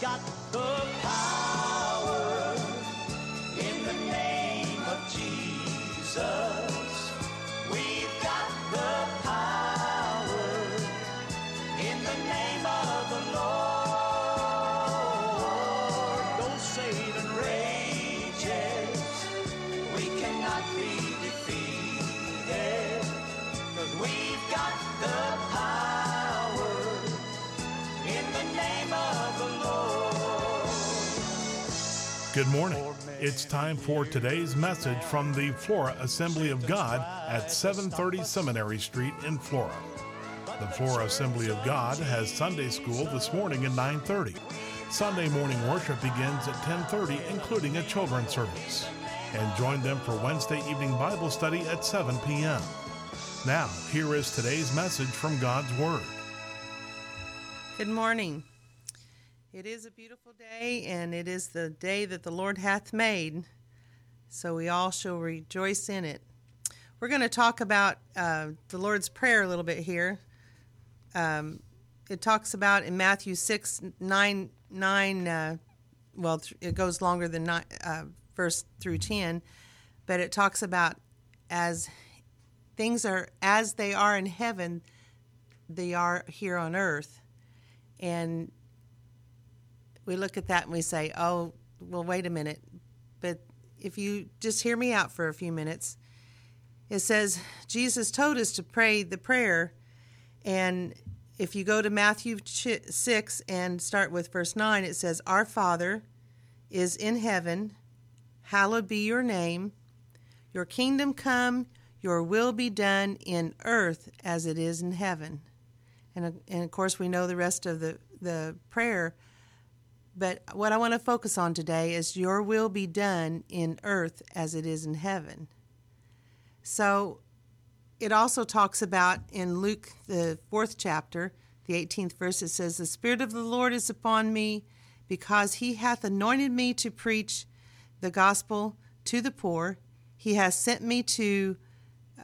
got the Good morning. It's time for today's message from the Flora Assembly of God at 730 Seminary Street in Flora. The Flora Assembly of God has Sunday school this morning at 9:30. Sunday morning worship begins at 10:30 including a children's service. And join them for Wednesday evening Bible study at 7 p.m. Now, here is today's message from God's Word. Good morning. It is a beautiful day, and it is the day that the Lord hath made, so we all shall rejoice in it. We're going to talk about uh, the Lord's Prayer a little bit here. Um, it talks about in Matthew 6 9, 9 uh, well, it goes longer than nine, uh, verse through 10, but it talks about as things are as they are in heaven, they are here on earth. And we look at that and we say, oh, well, wait a minute. But if you just hear me out for a few minutes, it says Jesus told us to pray the prayer. And if you go to Matthew 6 and start with verse 9, it says, Our Father is in heaven, hallowed be your name. Your kingdom come, your will be done in earth as it is in heaven. And, and of course, we know the rest of the, the prayer. But what I want to focus on today is your will be done in earth as it is in heaven. So it also talks about in Luke, the fourth chapter, the 18th verse, it says, The Spirit of the Lord is upon me because he hath anointed me to preach the gospel to the poor. He has sent me to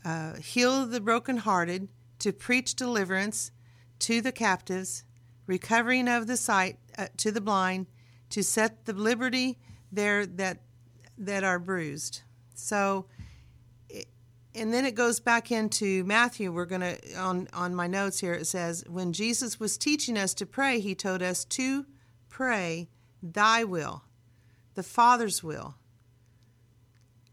uh, heal the brokenhearted, to preach deliverance to the captives, recovering of the sight uh, to the blind, to set the liberty there that that are bruised. So, and then it goes back into Matthew. We're gonna on on my notes here. It says when Jesus was teaching us to pray, he told us to pray Thy will, the Father's will.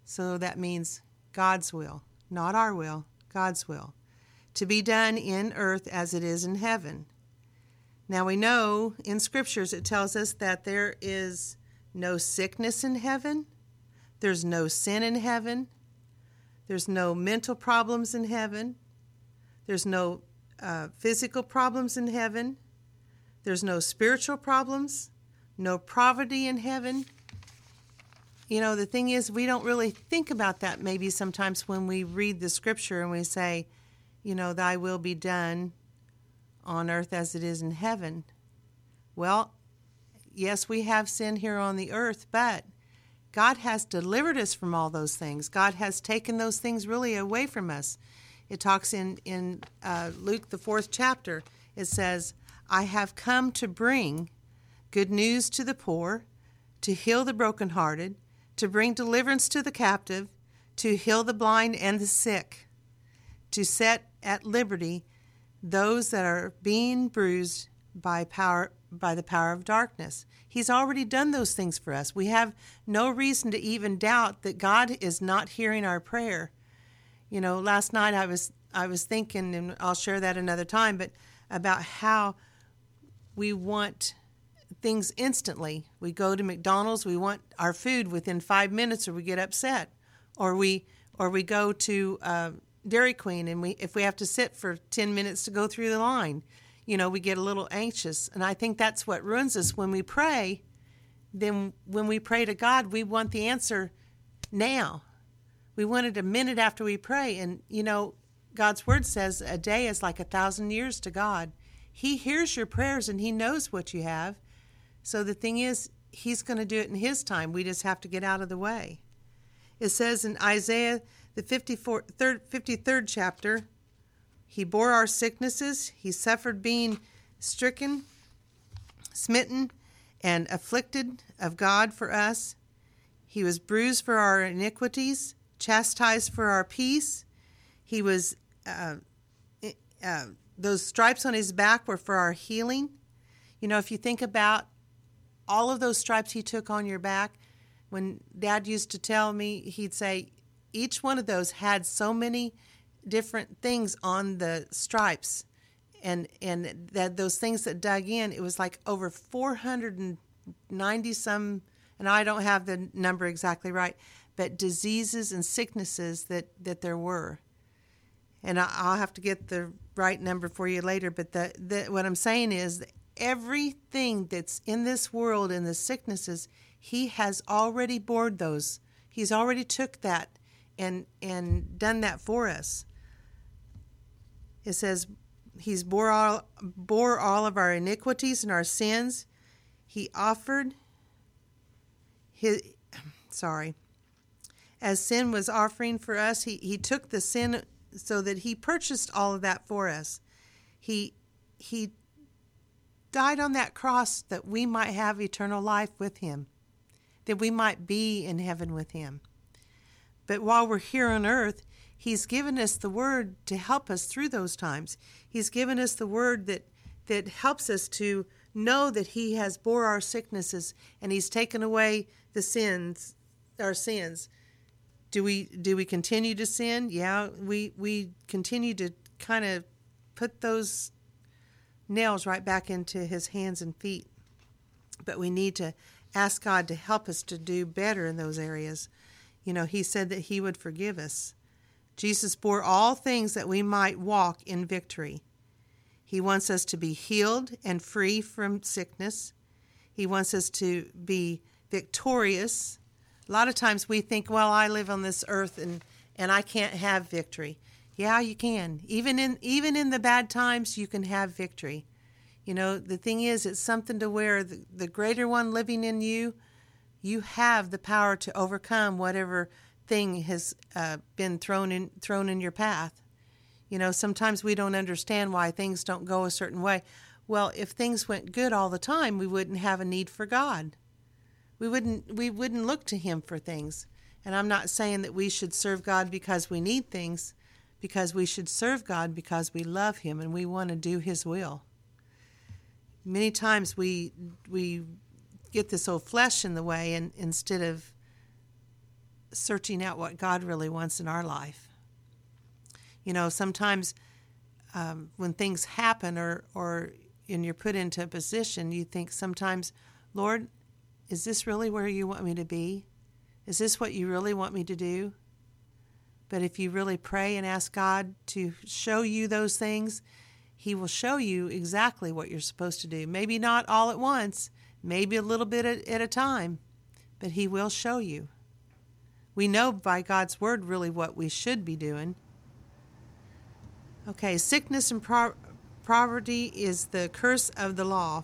So that means God's will, not our will, God's will, to be done in earth as it is in heaven. Now we know in scriptures it tells us that there is no sickness in heaven, there's no sin in heaven, there's no mental problems in heaven, there's no uh, physical problems in heaven, there's no spiritual problems, no poverty in heaven. You know, the thing is, we don't really think about that maybe sometimes when we read the scripture and we say, you know, thy will be done on earth as it is in heaven. Well, yes, we have sin here on the earth, but God has delivered us from all those things. God has taken those things really away from us. It talks in, in uh, Luke, the fourth chapter, it says, I have come to bring good news to the poor, to heal the brokenhearted, to bring deliverance to the captive, to heal the blind and the sick, to set at liberty those that are being bruised by power by the power of darkness. He's already done those things for us. We have no reason to even doubt that God is not hearing our prayer. You know, last night I was I was thinking and I'll share that another time, but about how we want things instantly. We go to McDonald's, we want our food within 5 minutes or we get upset. Or we or we go to uh, Dairy Queen, and we if we have to sit for ten minutes to go through the line, you know, we get a little anxious. And I think that's what ruins us when we pray. Then when we pray to God, we want the answer now. We want it a minute after we pray, and you know, God's word says a day is like a thousand years to God. He hears your prayers and He knows what you have. So the thing is, He's going to do it in His time. We just have to get out of the way. It says in Isaiah the 53rd, 53rd chapter, He bore our sicknesses, He suffered being stricken, smitten, and afflicted of God for us. He was bruised for our iniquities, chastised for our peace. He was, uh, uh, those stripes on his back were for our healing. You know, if you think about all of those stripes he took on your back, when dad used to tell me, he'd say, each one of those had so many different things on the stripes and and that those things that dug in it was like over 490 some and I don't have the number exactly right but diseases and sicknesses that that there were. And I'll have to get the right number for you later but the, the what I'm saying is everything that's in this world and the sicknesses he has already bored those. He's already took that and and done that for us it says, He's bore all, bore all of our iniquities and our sins. He offered his, sorry, as sin was offering for us, he, he took the sin so that he purchased all of that for us. He, he died on that cross that we might have eternal life with him, that we might be in heaven with him. But while we're here on earth, He's given us the word to help us through those times. He's given us the word that that helps us to know that he has bore our sicknesses and he's taken away the sins our sins. Do we do we continue to sin? Yeah, we we continue to kind of put those nails right back into his hands and feet. But we need to ask God to help us to do better in those areas. You know, he said that he would forgive us. Jesus bore all things that we might walk in victory. He wants us to be healed and free from sickness. He wants us to be victorious. A lot of times we think, well, I live on this earth and, and I can't have victory. Yeah, you can. Even in even in the bad times, you can have victory. You know, the thing is, it's something to where the, the greater one living in you, you have the power to overcome whatever thing has uh, been thrown in thrown in your path. You know, sometimes we don't understand why things don't go a certain way. Well, if things went good all the time, we wouldn't have a need for God. We wouldn't we wouldn't look to him for things. And I'm not saying that we should serve God because we need things, because we should serve God because we love him and we want to do his will. Many times we we get this old flesh in the way and instead of searching out what God really wants in our life. You know, sometimes um, when things happen or, or and you're put into a position, you think sometimes, Lord, is this really where you want me to be? Is this what you really want me to do? But if you really pray and ask God to show you those things, He will show you exactly what you're supposed to do. Maybe not all at once, maybe a little bit at, a time, but He will show you. We know by God's word really what we should be doing. Okay, sickness and pro- poverty is the curse of the law.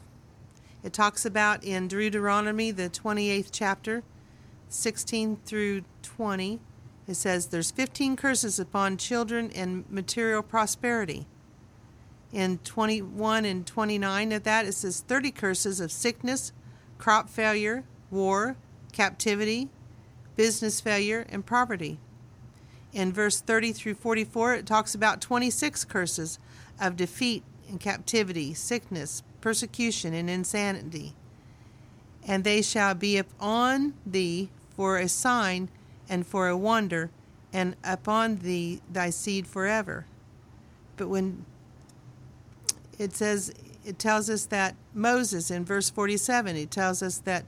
It talks about in Deuteronomy, the 28th chapter, 16 through 20. It says there's 15 curses upon children and material prosperity. In 21 and 29 of that, it says 30 curses of sickness, crop failure, war, captivity, business failure, and poverty. In verse 30 through 44, it talks about 26 curses of defeat and captivity, sickness, persecution, and insanity. And they shall be upon thee for a sign and for a wonder, and upon thee thy seed forever. But when it says, it tells us that Moses in verse 47, he tells us that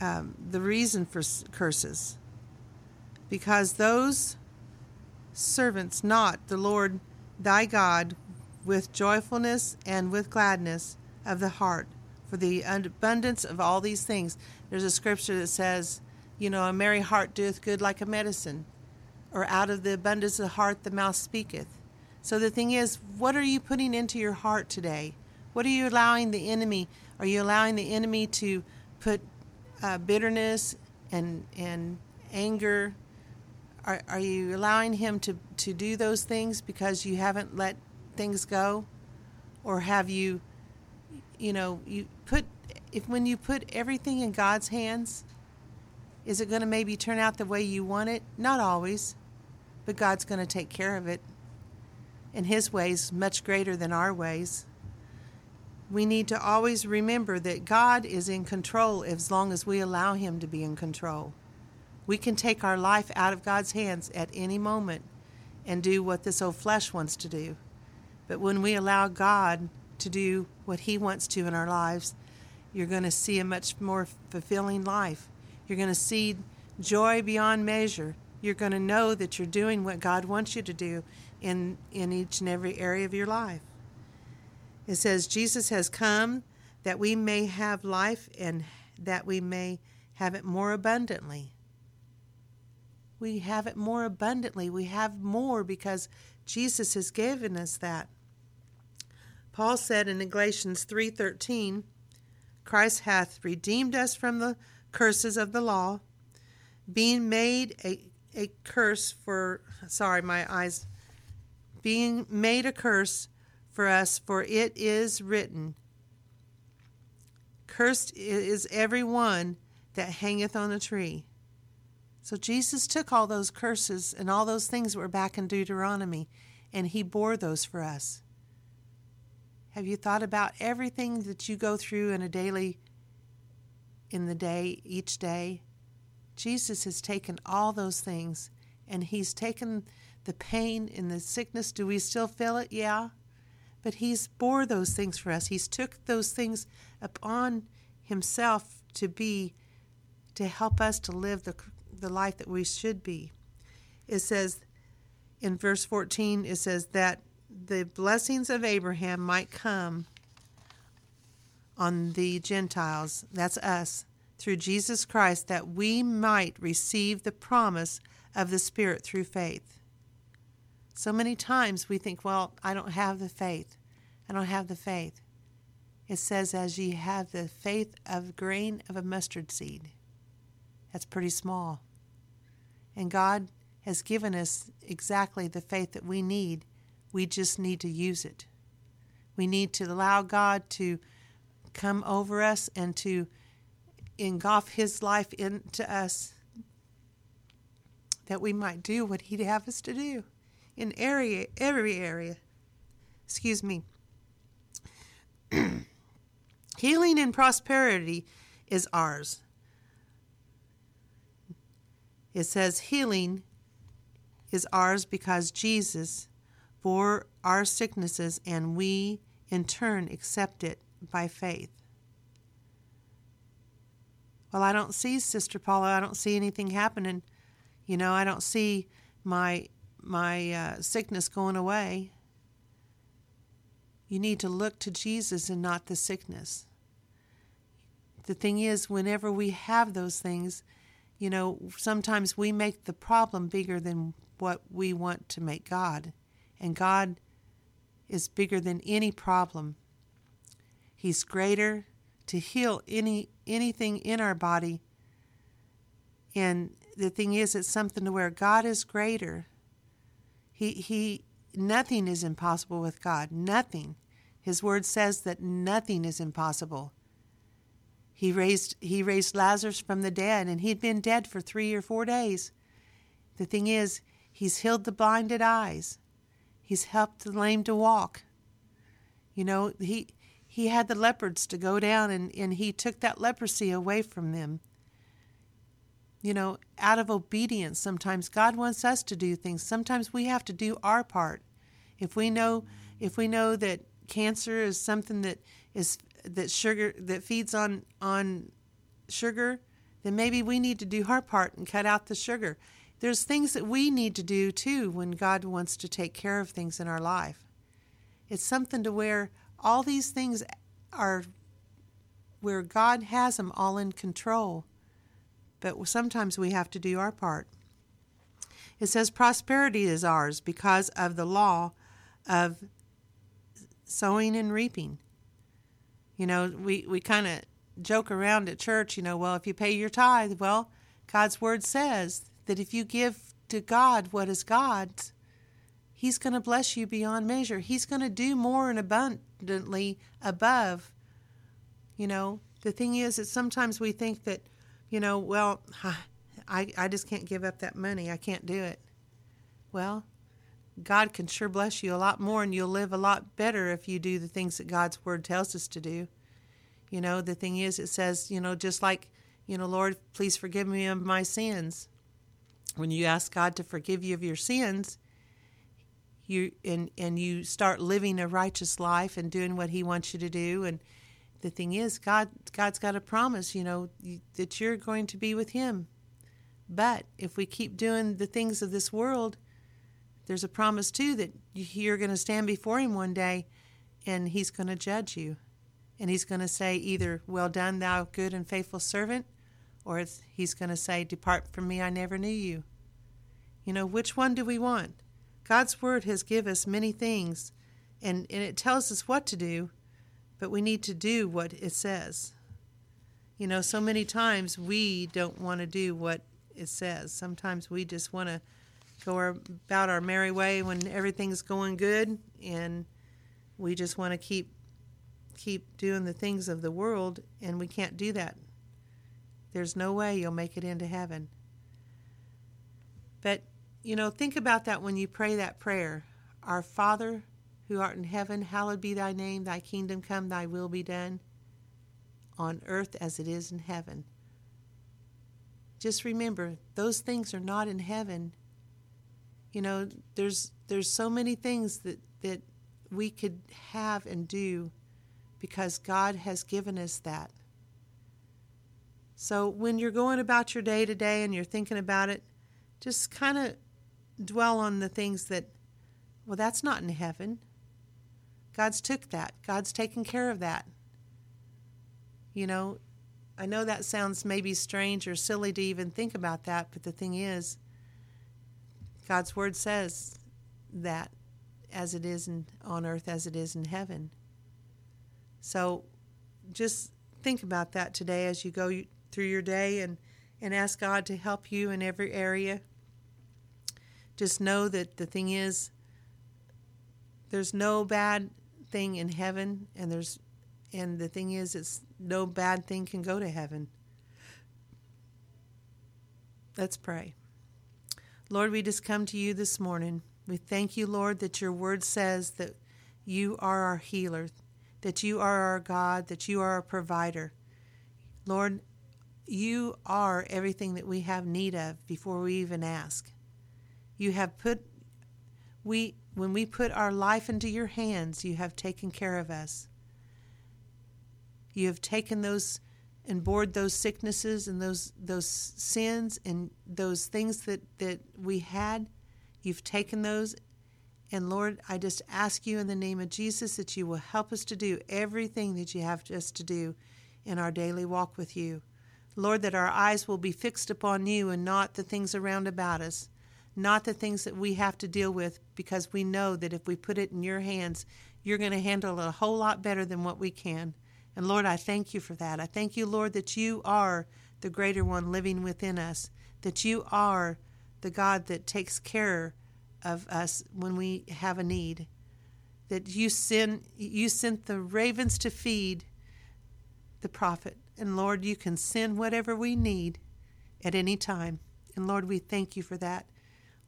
um, the reason for curses. Because those servants not the Lord thy God with joyfulness and with gladness of the heart for the abundance of all these things. There's a scripture that says, you know, a merry heart doeth good like a medicine, or out of the abundance of the heart the mouth speaketh. So the thing is, what are you putting into your heart today? What are you allowing the enemy? Are you allowing the enemy to put uh, bitterness and and anger? Are, are you allowing him to, to do those things because you haven't let things go? Or have you, you know, you put if when you put everything in God's hands, is it going to maybe turn out the way you want it? Not always, but God's going to take care of it. And His ways much greater than our ways. We need to always remember that God is in control as long as we allow Him to be in control. We can take our life out of God's hands at any moment and do what this old flesh wants to do. But when we allow God to do what He wants to in our lives, you're going to see a much more fulfilling life. You're going to see joy beyond measure. You're going to know that you're doing what God wants you to do in, in each and every area of your life. It says, Jesus has come that we may have life and that we may have it more abundantly. We have it more abundantly. We have more because Jesus has given us that. Paul said in Galatians 3:13, Christ hath redeemed us from the curses of the law, being made a, a curse for sorry, my eyes being made a curse for us, for it is written, Cursed is every one that hangeth on a tree. So Jesus took all those curses and all those things that were back in Deuteronomy, and he bore those for us. Have you thought about everything that you go through in a daily, in the day, each day? Jesus has taken all those things and he's taken the pain and the sickness. Do we still feel it? Yeah but he's bore those things for us. He's took those things upon himself to be to help us to live the the life that we should be. It says in verse 14 it says that the blessings of Abraham might come on the Gentiles, that's us, through Jesus Christ that we might receive the promise of the Spirit through faith. So many times we think, well, I don't have the faith. I don't have the faith. It says, as ye have the faith of grain of a mustard seed. That's pretty small. And God has given us exactly the faith that we need. We just need to use it. We need to allow God to come over us and to engulf His life into us that we might do what He'd have us to do in area every area. Excuse me. Healing and prosperity is ours. It says healing is ours because Jesus bore our sicknesses and we in turn accept it by faith. Well, I don't see Sister Paula. I don't see anything happening. You know, I don't see my my uh, sickness going away. You need to look to Jesus and not the sickness. The thing is, whenever we have those things, you know, sometimes we make the problem bigger than what we want to make God. And God is bigger than any problem. He's greater to heal any anything in our body. And the thing is, it's something to where God is greater he, he, nothing is impossible with God. Nothing. His word says that nothing is impossible. He raised, he raised Lazarus from the dead, and he'd been dead for three or four days. The thing is, he's healed the blinded eyes. He's helped the lame to walk. You know, he, he had the leopards to go down, and, and he took that leprosy away from them you know, out of obedience. Sometimes God wants us to do things. Sometimes we have to do our part. If we know if we know that cancer is something that is that sugar that feeds on on sugar, then maybe we need to do our part and cut out the sugar. There's things that we need to do too when God wants to take care of things in our life. It's something to where all these things are where God has them all in control but sometimes we have to do our part. It says prosperity is ours because of the law of sowing and reaping. You know, we, we kind of joke around at church, you know, well, if you pay your tithe, well, God's word says that if you give to God what is God's, He's going to bless you beyond measure. He's going to do more and abundantly above, you know, the thing is that sometimes we think that, you know, well, I, I just can't give up that money. I can't do it. Well, God can sure bless you a lot more and you'll live a lot better if you do the things that God's word tells us to do. You know, the thing is, it says, you know, just like, you know, Lord, please forgive me of my sins. When you ask God to forgive you of your sins, you and and you start living a righteous life and doing what He wants you to do. And the thing is, God God's got a promise, you know, that you're going to be with Him. But if we keep doing the things of this world, there's a promise too that you're going to stand before Him one day, and He's going to judge you. And he's going to say either, Well done, thou good and faithful servant, or he's going to say, Depart from me, I never knew you. You know, which one do we want? God's word has given us many things, and, and it tells us what to do, but we need to do what it says. You know, so many times we don't want to do what it says. Sometimes we just want to go about our merry way when everything's going good, and we just want to keep keep doing the things of the world, and we can't do that. There's no way you'll make it into heaven. But, you know, think about that when you pray that prayer Our Father who art in heaven, hallowed be thy name, thy kingdom come, thy will be done on earth as it is in heaven. Just remember, those things are not in heaven. You know, there's there's so many things that, that we could have and do because God has given us that. So when you're going about your day to day and you're thinking about it, just kind of dwell on the things that, well, that's not in heaven. God's took that. God's taken care of that. You know, I know that sounds maybe strange or silly to even think about that, but the thing is, God's word says that as it is in, on earth as it is in heaven. So just think about that today as you go through your day and, and ask God to help you in every area. Just know that the thing is, there's no bad thing in heaven, and there's and the thing is, it's no bad thing can go to heaven. Let's pray. Lord, we just come to you this morning. We thank you, Lord, that your word says that you are our healer, that you are our God, that you are our provider. Lord, you are everything that we have need of before we even ask. You have put we when we put our life into your hands, you have taken care of us. You have taken those and bored those sicknesses and those those sins and those things that, that we had. You've taken those and Lord, I just ask you in the name of Jesus that you will help us to do everything that you have us to do in our daily walk with you. Lord, that our eyes will be fixed upon you and not the things around about us, not the things that we have to deal with, because we know that if we put it in your hands, you're going to handle it a whole lot better than what we can. And Lord, I thank you for that. I thank you, Lord, that you are the greater one living within us, that you are the God that takes care of us when we have a need. That you send you sent the ravens to feed the prophet. And Lord, you can send whatever we need at any time. And Lord, we thank you for that.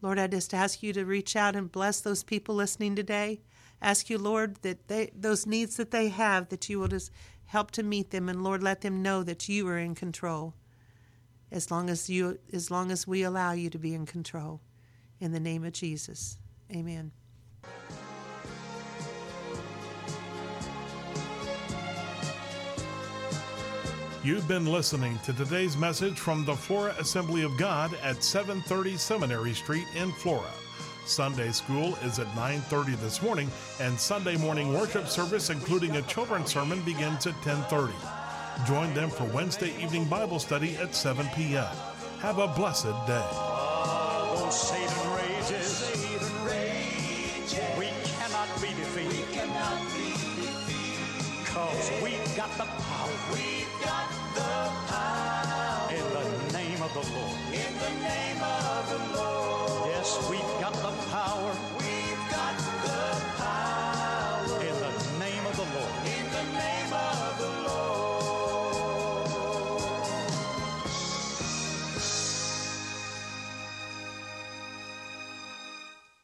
Lord, I just ask you to reach out and bless those people listening today. Ask you, Lord, that they those needs that they have, that you will just help to meet them and Lord, let them know that you are in control. As long as you as long as we allow you to be in control. In the name of Jesus. Amen. You've been listening to today's message from the Flora Assembly of God at 730 Seminary Street in Flora. Sunday school is at 9:30 this morning and Sunday morning worship service including a children's sermon begins at 10:30. Join them for Wednesday evening Bible study at 7 p.m. Have a blessed day. We cannot be defeated. Cause we've got the power. the Lord. In the name of the Lord.